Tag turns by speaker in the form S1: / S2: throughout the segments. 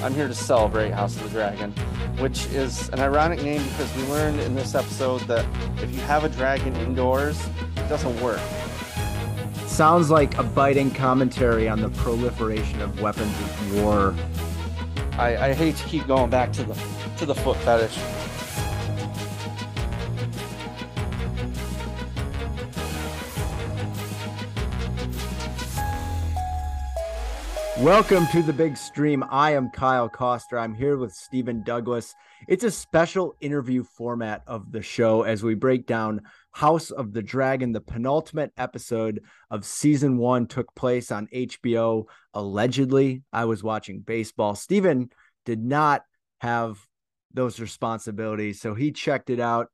S1: I'm here to celebrate House of the Dragon, which is an ironic name because we learned in this episode that if you have a dragon indoors, it doesn't work.
S2: Sounds like a biting commentary on the proliferation of weapons of war.
S1: I, I hate to keep going back to the to the foot fetish.
S2: Welcome to the big stream. I am Kyle Koster. I'm here with Stephen Douglas. It's a special interview format of the show as we break down House of the Dragon. The penultimate episode of season one took place on HBO. Allegedly, I was watching baseball. Stephen did not have those responsibilities, so he checked it out.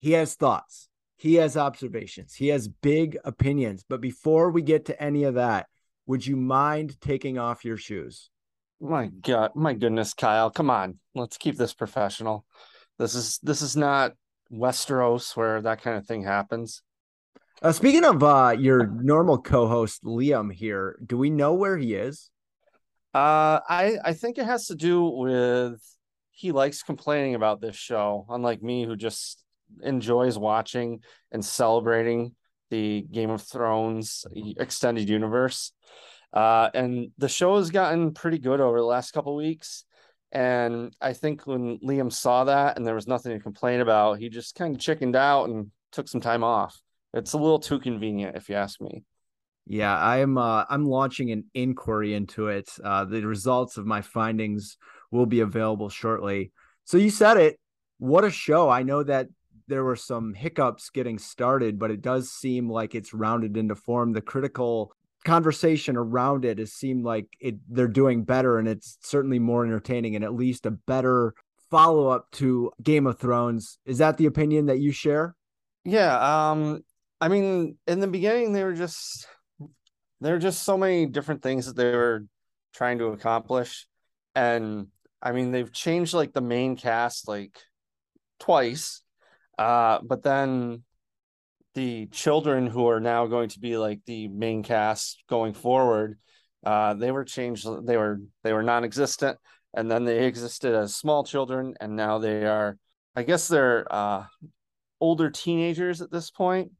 S2: He has thoughts, he has observations, he has big opinions. But before we get to any of that, would you mind taking off your shoes?
S1: My God, my goodness, Kyle, come on. Let's keep this professional. This is this is not Westeros where that kind of thing happens.
S2: Uh, speaking of uh, your normal co-host Liam here, do we know where he is?
S1: Uh, I I think it has to do with he likes complaining about this show, unlike me, who just enjoys watching and celebrating the Game of Thrones extended universe. Uh, and the show has gotten pretty good over the last couple weeks. And I think when Liam saw that and there was nothing to complain about, he just kind of chickened out and took some time off. It's a little too convenient, if you ask me.
S2: Yeah, I'm uh, I'm launching an inquiry into it. Uh, the results of my findings will be available shortly. So you said it. What a show! I know that there were some hiccups getting started, but it does seem like it's rounded into form. The critical conversation around it has seemed like it they're doing better and it's certainly more entertaining and at least a better follow-up to Game of Thrones. Is that the opinion that you share?
S1: Yeah, um I mean in the beginning they were just there are just so many different things that they were trying to accomplish and I mean they've changed like the main cast like twice uh, but then the children who are now going to be like the main cast going forward, uh, they were changed. They were they were non-existent, and then they existed as small children, and now they are. I guess they're uh, older teenagers at this point.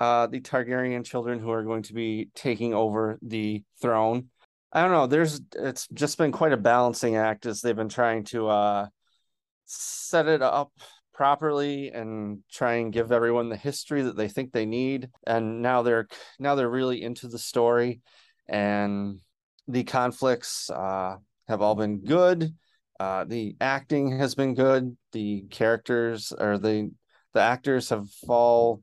S1: Uh, the Targaryen children who are going to be taking over the throne. I don't know. There's it's just been quite a balancing act as they've been trying to uh, set it up properly and try and give everyone the history that they think they need. And now they're now they're really into the story. And the conflicts uh, have all been good. Uh, the acting has been good. The characters or the the actors have all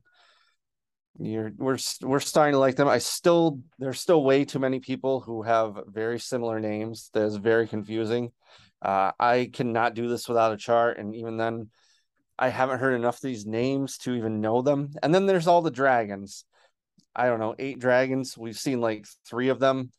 S1: you're we're we're starting to like them. I still there's still way too many people who have very similar names. That is very confusing. Uh, i cannot do this without a chart. And even then I haven't heard enough of these names to even know them. And then there's all the dragons. I don't know, eight dragons. We've seen like three of them.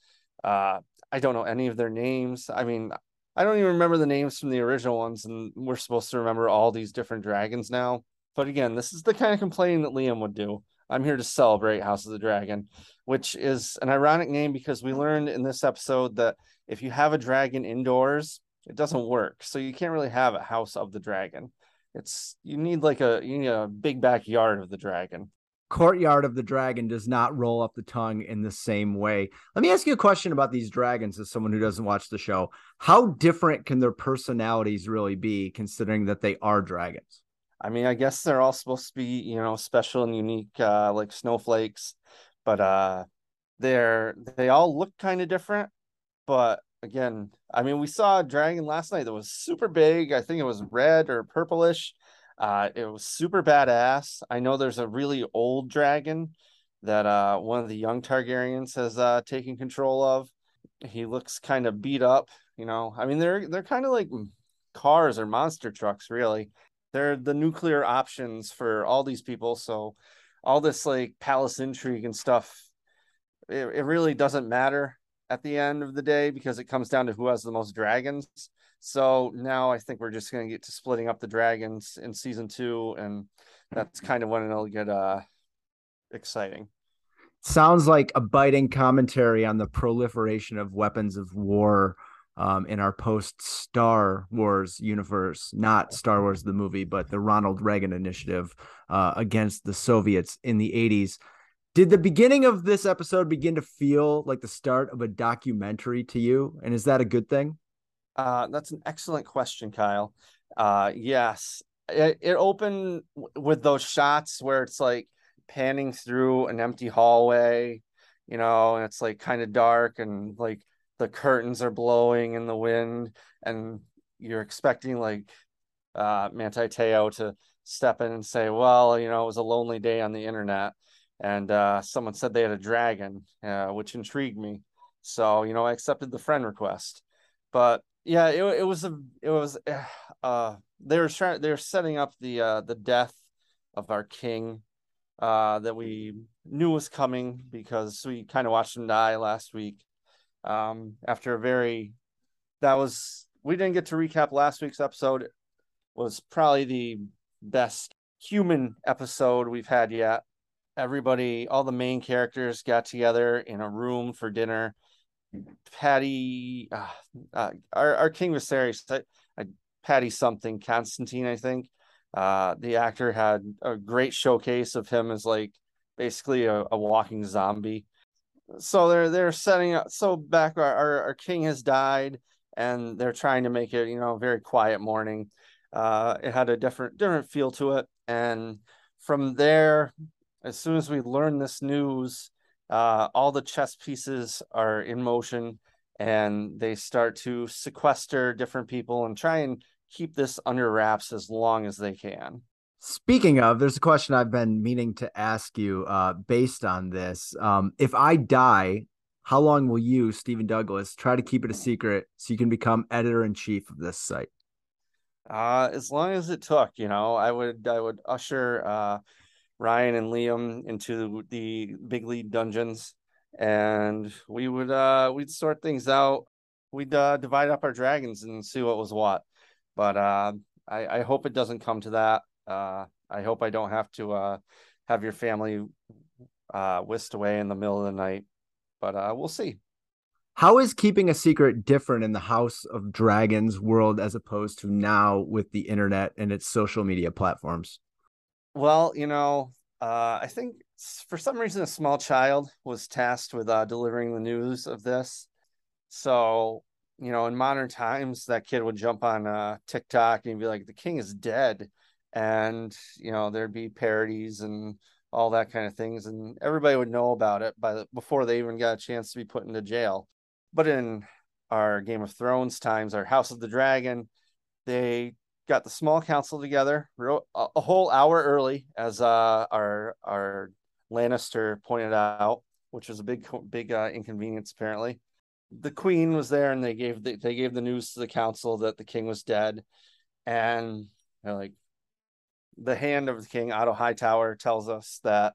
S1: Uh, I don't know any of their names. I mean, I don't even remember the names from the original ones, and we're supposed to remember all these different dragons now. But again, this is the kind of complaining that Liam would do. I'm here to celebrate House of the Dragon, which is an ironic name because we learned in this episode that if you have a dragon indoors, it doesn't work. So you can't really have a House of the Dragon. It's you need like a you need a big backyard of the dragon.
S2: Courtyard of the Dragon does not roll up the tongue in the same way. Let me ask you a question about these dragons as someone who doesn't watch the show. How different can their personalities really be considering that they are dragons?
S1: I mean, I guess they're all supposed to be, you know, special and unique, uh, like snowflakes, but uh, they're they all look kind of different. But again, I mean, we saw a dragon last night that was super big. I think it was red or purplish. Uh, it was super badass. I know there's a really old dragon that uh, one of the young Targaryens has uh, taken control of. He looks kind of beat up. You know, I mean, they're they're kind of like cars or monster trucks, really. They're the nuclear options for all these people. So all this like palace intrigue and stuff, it, it really doesn't matter at the end of the day because it comes down to who has the most dragons. So now I think we're just going to get to splitting up the dragons in season two, and that's kind of when it'll get uh exciting.
S2: Sounds like a biting commentary on the proliferation of weapons of war um, in our post Star Wars universe, not Star Wars the movie, but the Ronald Reagan initiative uh, against the Soviets in the 80s. Did the beginning of this episode begin to feel like the start of a documentary to you? And is that a good thing?
S1: Uh, that's an excellent question, Kyle. Uh, yes, it, it opened with those shots where it's like panning through an empty hallway, you know, and it's like kind of dark and like the curtains are blowing in the wind and you're expecting like uh Manti Te'o to step in and say, well, you know, it was a lonely day on the internet. And uh, someone said they had a dragon, uh, which intrigued me. So, you know, I accepted the friend request. But yeah, it, it was a, it was, uh, they were trying, they were setting up the, uh, the death of our king, uh, that we knew was coming because we kind of watched him die last week um, after a very that was we didn't get to recap last week's episode was probably the best human episode we've had yet everybody all the main characters got together in a room for dinner. Paddy uh, uh, our, our king Viserys, uh, Paddy something constantine i think uh, the actor had a great showcase of him as like basically a, a walking zombie. So they're they're setting up so back our, our, our king has died and they're trying to make it you know very quiet morning. Uh it had a different different feel to it. And from there as soon as we learn this news uh all the chess pieces are in motion and they start to sequester different people and try and keep this under wraps as long as they can
S2: Speaking of, there's a question I've been meaning to ask you uh, based on this. Um, if I die, how long will you, Stephen Douglas, try to keep it a secret so you can become editor in chief of this site?
S1: Uh, as long as it took, you know, I would I would usher uh, Ryan and Liam into the big lead dungeons, and we would uh, we'd sort things out. We'd uh, divide up our dragons and see what was what. But uh, I, I hope it doesn't come to that. Uh, I hope I don't have to uh, have your family uh, whisked away in the middle of the night, but uh, we'll see.
S2: How is keeping a secret different in the House of Dragons world as opposed to now with the internet and its social media platforms?
S1: Well, you know, uh, I think for some reason a small child was tasked with uh, delivering the news of this. So, you know, in modern times, that kid would jump on uh, TikTok and be like, "The king is dead," and you know there'd be parodies and all that kind of things and everybody would know about it by the, before they even got a chance to be put into jail but in our game of thrones times our house of the dragon they got the small council together a, a whole hour early as uh, our our lannister pointed out which was a big big uh, inconvenience apparently the queen was there and they gave the, they gave the news to the council that the king was dead and like the hand of the king, Otto Hightower, tells us that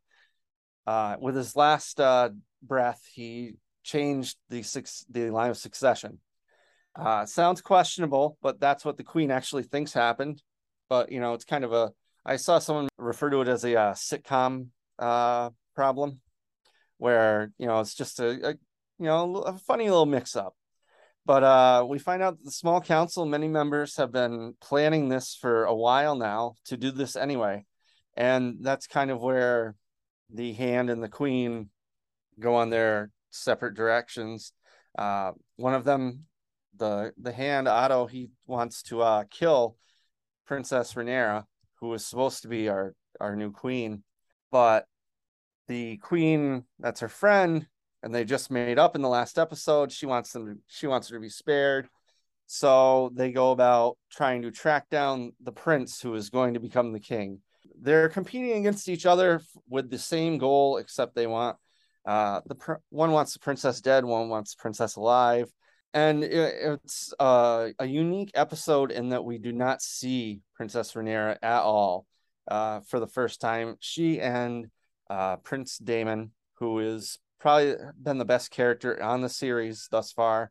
S1: uh, with his last uh, breath, he changed the six, the line of succession. Uh, sounds questionable, but that's what the queen actually thinks happened. But you know, it's kind of a. I saw someone refer to it as a uh, sitcom uh, problem, where you know it's just a, a you know a funny little mix up. But uh, we find out that the small council, many members have been planning this for a while now to do this anyway. And that's kind of where the hand and the queen go on their separate directions. Uh, one of them, the the hand Otto, he wants to uh, kill Princess Rhaenyra, who was supposed to be our our new queen, but the queen that's her friend, and they just made up in the last episode. She wants them. To, she wants her to be spared. So they go about trying to track down the prince who is going to become the king. They're competing against each other with the same goal, except they want uh, the pr- one wants the princess dead, one wants the princess alive, and it's uh, a unique episode in that we do not see Princess Rhaenyra at all uh, for the first time. She and uh, Prince Daemon, who is probably been the best character on the series thus far,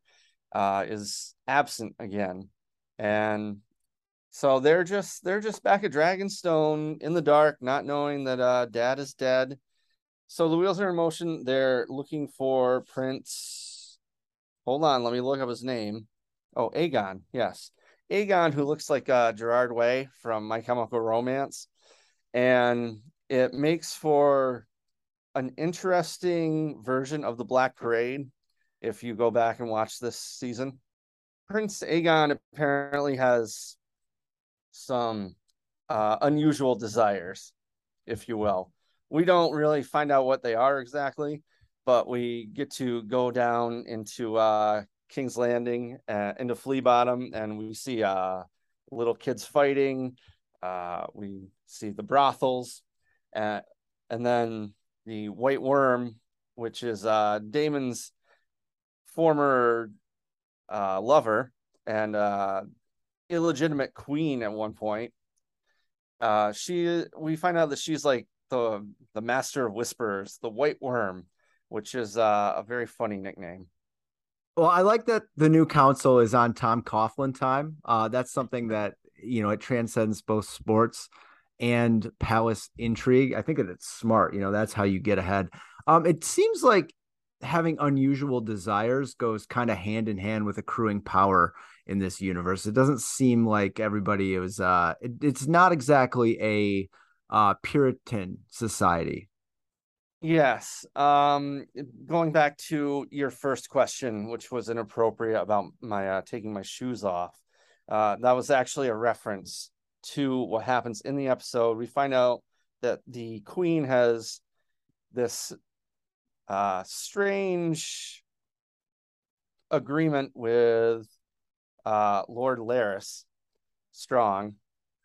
S1: uh, is absent again, and so they're just they're just back at Dragonstone in the dark, not knowing that uh, Dad is dead. So the wheels are in motion. They're looking for Prince. Hold on, let me look up his name. Oh, Aegon. Yes, Aegon, who looks like uh, Gerard Way from My Chemical Romance, and it makes for an interesting version of the Black Parade if you go back and watch this season. Prince Aegon apparently has some uh, unusual desires, if you will. We don't really find out what they are exactly, but we get to go down into uh, King's Landing, uh, into Flea Bottom, and we see uh, little kids fighting. Uh, we see the brothels, uh, and then the White Worm, which is uh, Daemon's former lover and illegitimate queen at one point. She we find out that she's like the the master of whispers, the White Worm, which is uh, a very funny nickname.
S2: Well, I like that the new council is on Tom Coughlin time. Uh, that's something that you know it transcends both sports and palace intrigue. I think that it's smart. You know, that's how you get ahead. Um, it seems like having unusual desires goes kind of hand in hand with accruing power in this universe. It doesn't seem like everybody is uh it, it's not exactly a uh puritan society.
S1: Yes. Um going back to your first question which was inappropriate about my uh, taking my shoes off. Uh that was actually a reference to what happens in the episode. We find out that the queen has this uh, strange agreement with uh, Lord Larys Strong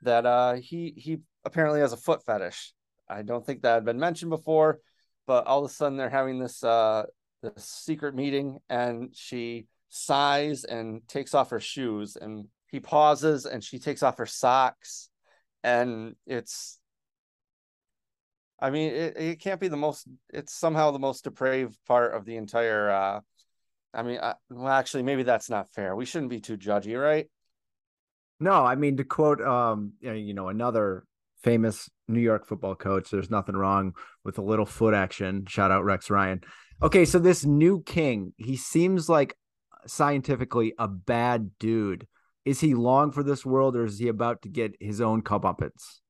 S1: that uh, he he apparently has a foot fetish. I don't think that had been mentioned before, but all of a sudden they're having this uh, this secret meeting, and she sighs and takes off her shoes, and he pauses, and she takes off her socks, and it's I mean, it, it can't be the most. It's somehow the most depraved part of the entire. uh I mean, I, well, actually, maybe that's not fair. We shouldn't be too judgy, right?
S2: No, I mean to quote, um, you know, another famous New York football coach. There's nothing wrong with a little foot action. Shout out Rex Ryan. Okay, so this new king, he seems like scientifically a bad dude. Is he long for this world, or is he about to get his own comeuppance?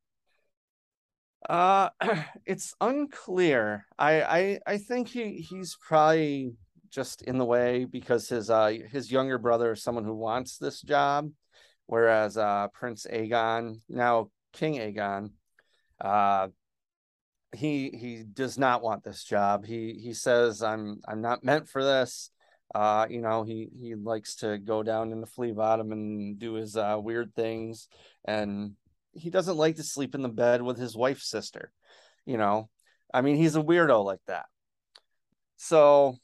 S1: Uh, it's unclear. I I I think he he's probably just in the way because his uh his younger brother is someone who wants this job, whereas uh Prince Aegon now King Aegon, uh he he does not want this job. He he says I'm I'm not meant for this. Uh, you know, he he likes to go down in the flea bottom and do his uh, weird things, and he doesn't like to sleep in the bed with his wife's sister. You know, I mean, he's a weirdo like that. So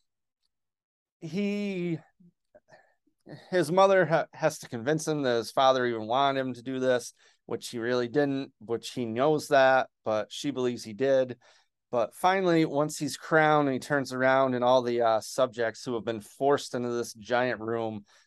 S1: he his mother ha- has to convince him that his father even wanted him to do this, which he really didn't, which he knows that, but she believes he did. But finally, once he's crowned and he turns around, and all the uh, subjects who have been forced into this giant room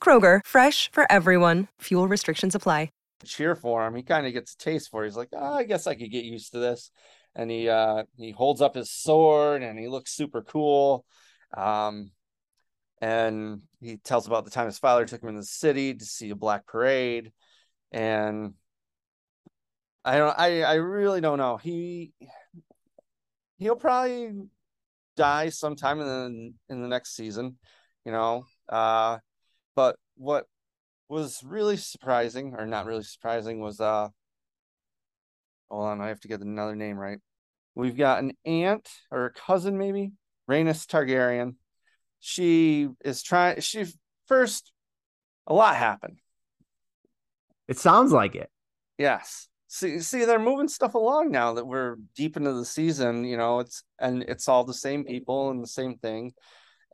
S3: Kroger, fresh for everyone. Fuel restrictions apply
S1: cheer for him. He kind of gets a taste for it. He's like, oh, I guess I could get used to this. And he uh he holds up his sword and he looks super cool. Um and he tells about the time his father took him in the city to see a black parade. And I don't I I really don't know. He he'll probably die sometime in the in the next season, you know. Uh but what was really surprising, or not really surprising, was uh hold on, I have to get another name right. We've got an aunt or a cousin, maybe, Rhaenys Targaryen. She is trying she first a lot happened.
S2: It sounds like it.
S1: Yes. See, see, they're moving stuff along now that we're deep into the season. You know, it's and it's all the same people and the same thing,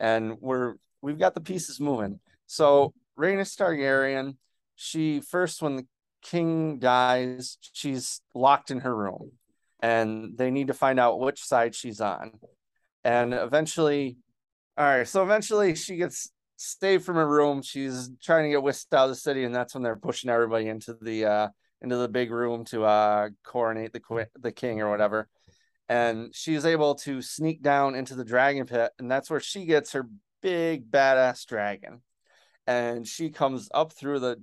S1: and we're we've got the pieces moving. So Rhaenys Targaryen, she first when the king dies, she's locked in her room, and they need to find out which side she's on. And eventually, all right, so eventually she gets saved from her room. She's trying to get whisked out of the city, and that's when they're pushing everybody into the uh into the big room to uh coronate the the king or whatever. And she's able to sneak down into the dragon pit, and that's where she gets her big badass dragon and she comes up through the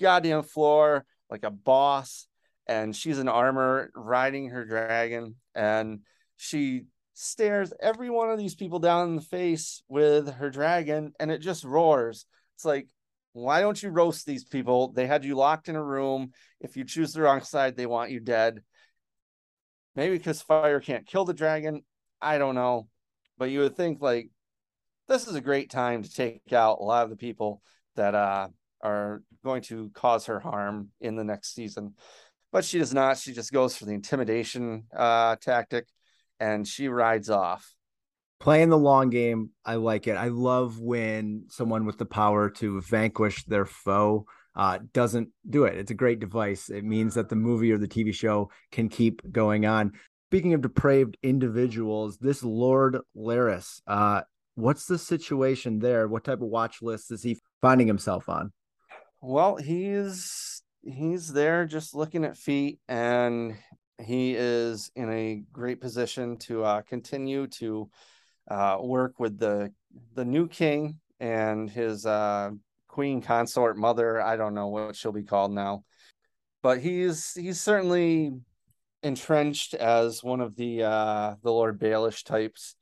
S1: goddamn floor like a boss and she's in armor riding her dragon and she stares every one of these people down in the face with her dragon and it just roars. It's like why don't you roast these people? They had you locked in a room. If you choose the wrong side they want you dead. Maybe because fire can't kill the dragon. I don't know. But you would think like this is a great time to take out a lot of the people that uh, are going to cause her harm in the next season. But she does not. She just goes for the intimidation uh, tactic and she rides off.
S2: Playing the long game, I like it. I love when someone with the power to vanquish their foe uh, doesn't do it. It's a great device. It means that the movie or the TV show can keep going on. Speaking of depraved individuals, this Lord Larys, uh, what's the situation there? What type of watch list is he finding himself on?
S1: Well, he's he's there just looking at feet and he is in a great position to uh, continue to uh, work with the the new king and his uh, queen consort mother. I don't know what she'll be called now, but he's he's certainly entrenched as one of the uh, the Lord Baelish types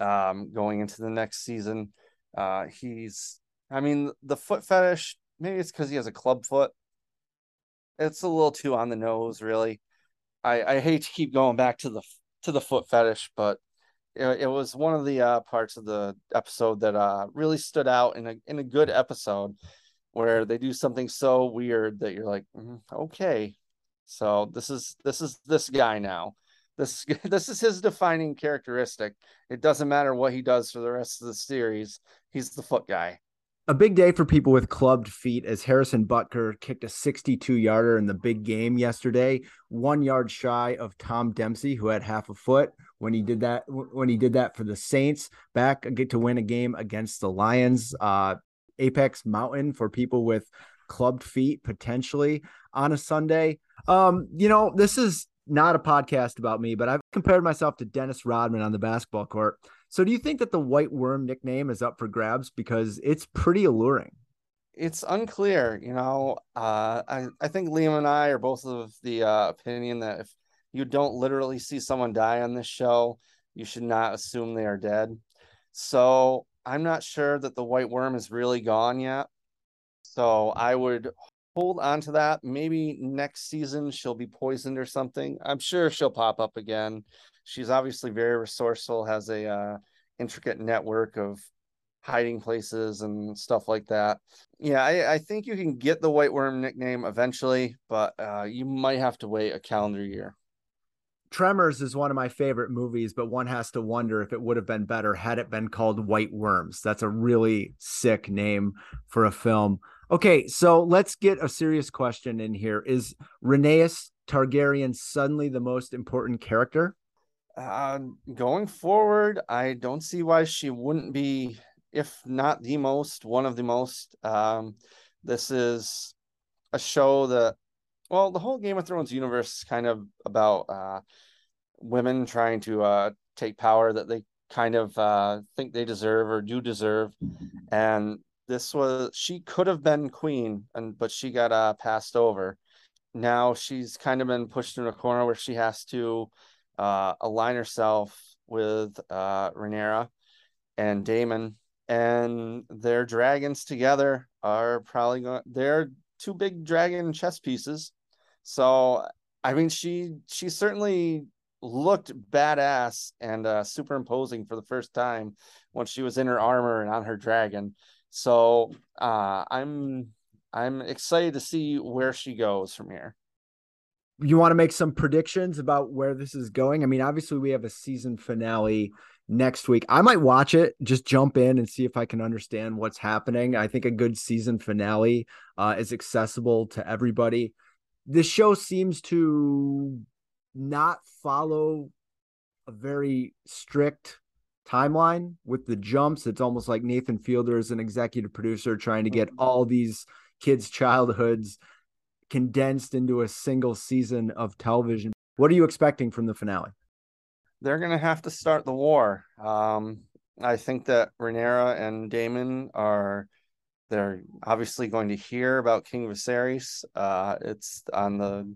S1: um, going into the next season. Uh, he's, I mean, the foot fetish, maybe it's because he has a club foot. It's a little too on the nose, really. I, I hate to keep going back to the to the foot fetish, but it, it was one of the uh, parts of the episode that uh, really stood out in a in a good episode where they do something so weird that you're like, mm, okay, so this is this is this guy now. This this is his defining characteristic. It doesn't matter what he does for the rest of the series. He's the foot guy.
S2: A big day for people with clubbed feet as Harrison Butker kicked a 62 yarder in the big game yesterday, one yard shy of Tom Dempsey, who had half a foot when he did that. When he did that for the Saints, back get to win a game against the Lions. Uh, Apex Mountain for people with clubbed feet potentially on a Sunday. Um, you know, this is not a podcast about me, but I've compared myself to Dennis Rodman on the basketball court. So do you think that the white worm nickname is up for grabs because it's pretty alluring?
S1: It's unclear, you know. Uh, I, I think Liam and I are both of the uh, opinion that if you don't literally see someone die on this show, you should not assume they are dead. So I'm not sure that the white worm is really gone yet. So I would hold on to that. Maybe next season she'll be poisoned or something. I'm sure she'll pop up again. She's obviously very resourceful, has a uh, intricate network of hiding places and stuff like that. Yeah, I, I think you can get the white worm nickname eventually, but uh, you might have to wait a calendar year.
S2: Tremors is one of my favorite movies, but one has to wonder if it would have been better had it been called White Worms. That's a really sick name for a film. Okay, so let's get a serious question in here. Is Rhaenys Targaryen suddenly the most important character?
S1: Uh, going forward, I don't see why she wouldn't be, if not the most, one of the most. Um, this is a show that well, the whole Game of Thrones universe is kind of about uh, women trying to uh, take power that they kind of uh, think they deserve or do deserve. And this was she could have been queen, and but she got uh, passed over. Now she's kind of been pushed in a corner where she has to uh, align herself with uh, Rhaenyra and Daemon and their dragons together are probably going. They're two big dragon chess pieces. So I mean, she she certainly looked badass and uh, super imposing for the first time when she was in her armor and on her dragon. So uh, I'm I'm excited to see where she goes from here.
S2: You want to make some predictions about where this is going? I mean, obviously we have a season finale next week. I might watch it, just jump in and see if I can understand what's happening. I think a good season finale uh, is accessible to everybody. This show seems to not follow a very strict timeline with the jumps. It's almost like Nathan Fielder is an executive producer trying to get mm-hmm. all these kids' childhoods condensed into a single season of television. What are you expecting from the finale?
S1: They're going to have to start the war. Um, I think that Rhaenyra and Daemon are they're obviously going to hear about King Viserys. Uh, it's on the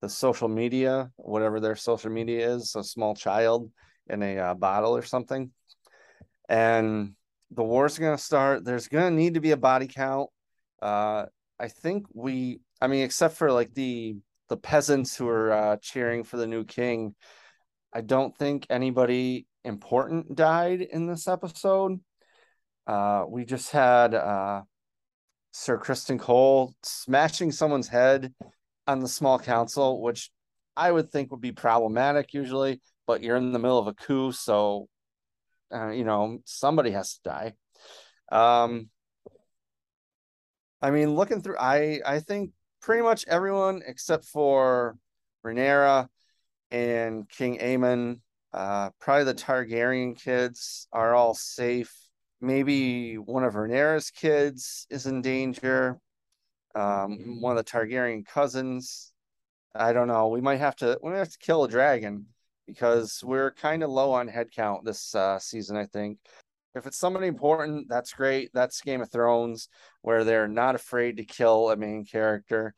S1: the social media, whatever their social media is, a small child in a uh, bottle or something. And the war's going to start. There's going to need to be a body count. Uh, I think we, I mean, except for like the the peasants who are uh, cheering for the new king, I don't think anybody important died in this episode. Uh, we just had uh, Sir Criston Cole smashing someone's head on the small council, which I would think would be problematic usually, but you're in the middle of a coup, so uh, you know somebody has to die. Um, I mean, looking through, I I think pretty much everyone except for Rhaenyra and King Aemon, uh, probably the Targaryen kids are all safe. Maybe one of Rhaenyra's kids is in danger um, one of the Targaryen cousins. I don't know. We might have to we might have to kill a dragon because we're kind of low on headcount this uh, season. I think if it's somebody important, that's great. That's Game of Thrones where they're not afraid to kill a main character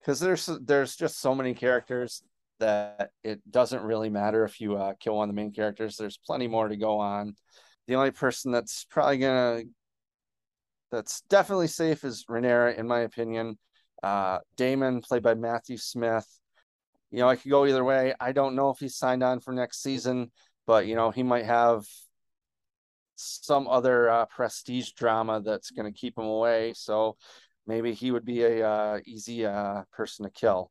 S1: because there's there's just so many characters that it doesn't really matter if you uh, kill one of the main characters. There's plenty more to go on. The only person that's probably gonna that's definitely safe is Rhaenyra, in my opinion. Uh, Daemon, played by Matthew Smith. You know, I could go either way. I don't know if he's signed on for next season, but you know, he might have some other uh, prestige drama that's going to keep him away. So maybe he would be a uh, easy uh, person to kill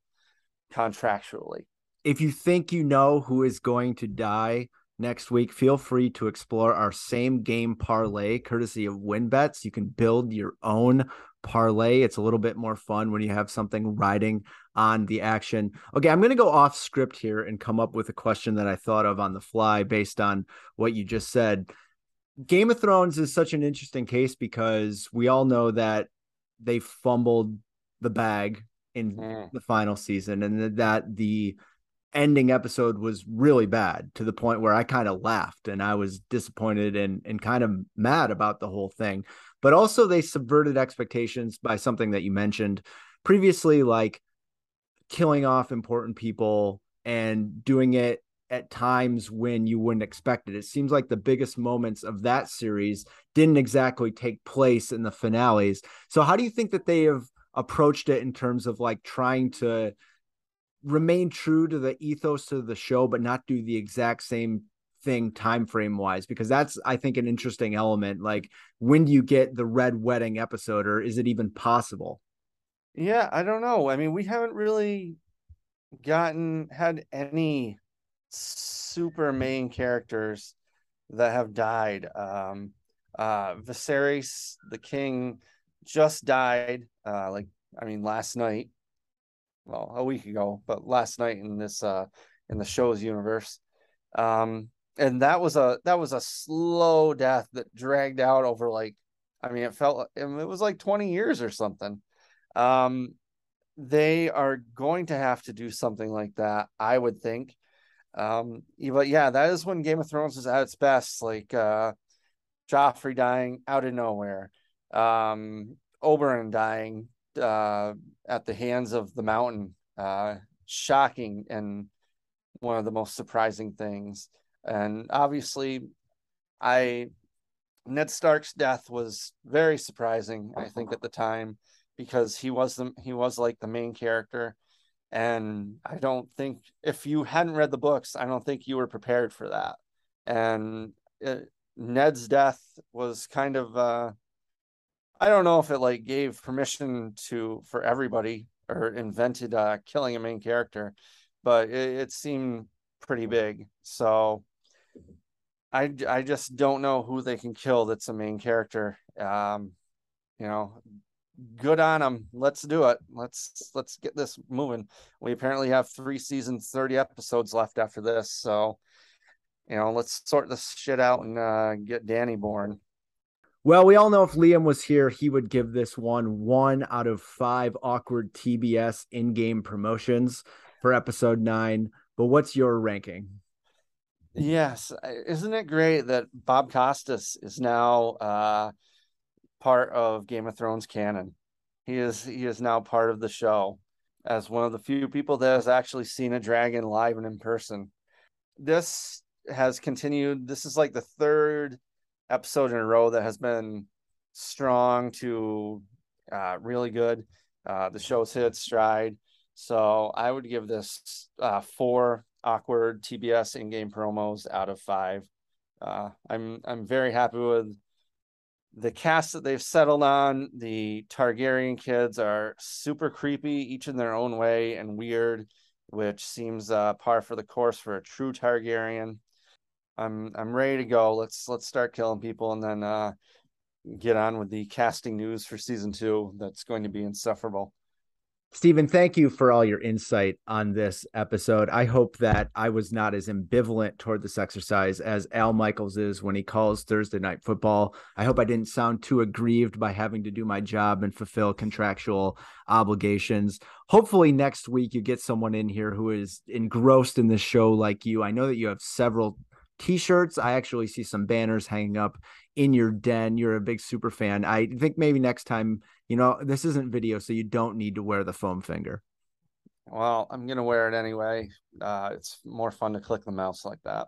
S1: contractually.
S2: If you think you know who is going to die, next week, feel free to explore our same game parlay courtesy of WynnBETs. You can build your own parlay. It's a little bit more fun when you have something riding on the action. Okay, I'm going to go off script here and come up with a question that I thought of on the fly based on what you just said. Game of Thrones is such an interesting case because we all know that they fumbled the bag in mm. the final season and that the ending episode was really bad to the point where I kind of laughed and I was disappointed and and kind of mad about the whole thing. But also they subverted expectations by something that you mentioned previously like killing off important people and doing it at times when you wouldn't expect it. It seems like the biggest moments of that series didn't exactly take place in the finales. So how do you think that they have approached it in terms of like trying to remain true to the ethos of the show but not do the exact same thing time frame wise because that's i think an interesting element. Like when do you get the red wedding episode or is it even possible?
S1: Yeah i don't know. I mean we haven't really gotten had any super main characters that have died. Um uh Viserys the king just died uh like I mean last night well a week ago but last night in this uh in the show's universe. Um and that was a that was a slow death that dragged out over like I mean it felt it was like 20 years or something. Um they are going to have to do something like that I would think. Um but yeah that is when Game of Thrones is at its best like uh Joffrey dying out of nowhere um Oberyn dying uh, at the hands of the mountain. Uh, shocking and one of the most surprising things. And obviously, I Ned Stark's death was very surprising. I think at the time because he was the he was like the main character, and I don't think if you hadn't read the books, I don't think you were prepared for that. And it, Ned's death was kind of uh, I don't know if it like gave permission to for everybody or invented uh killing a main character, but it, it seemed pretty big. So I I just don't know who they can kill that's a main character. Um, you know, good on them. Let's do it. Let's let's get this moving. We apparently have three seasons, 30 episodes left after this. So, you know, let's sort this shit out and uh, get Dany born.
S2: Well, we all know if Liam was here, he would give this one one out of five awkward TBS in game promotions for episode nine. But what's your ranking?
S1: Yes. Isn't it great that Bob Costas is now uh, part of Game of Thrones canon? He is he is now part of the show as one of the few people that has actually seen a dragon live and in person. This has continued. This is like the third episode in a row that has been strong to uh, really good. Uh, the show's hit stride. So I would give this uh, four awkward TBS in-game promos out of five. Uh, I'm I'm very happy with the cast that they've settled on. The Targaryen kids are super creepy, each in their own way, and weird, which seems uh, par for the course for a true Targaryen. I'm I'm ready to go. Let's let's start killing people and then uh, get on with the casting news for season two. That's going to be insufferable.
S2: Stephen, thank you for all your insight on this episode. I hope that I was not as ambivalent toward this exercise as Al Michaels is when he calls Thursday night football. I hope I didn't sound too aggrieved by having to do my job and fulfill contractual obligations. Hopefully, next week you get someone in here who is engrossed in this show like you. I know that you have several t-shirts. I actually see some banners hanging up in your den. You're a big super fan. I think maybe next time, you know, this isn't video, so you don't need to wear the foam finger.
S1: Well, I'm gonna wear it anyway. Uh, it's more fun to click the mouse like that.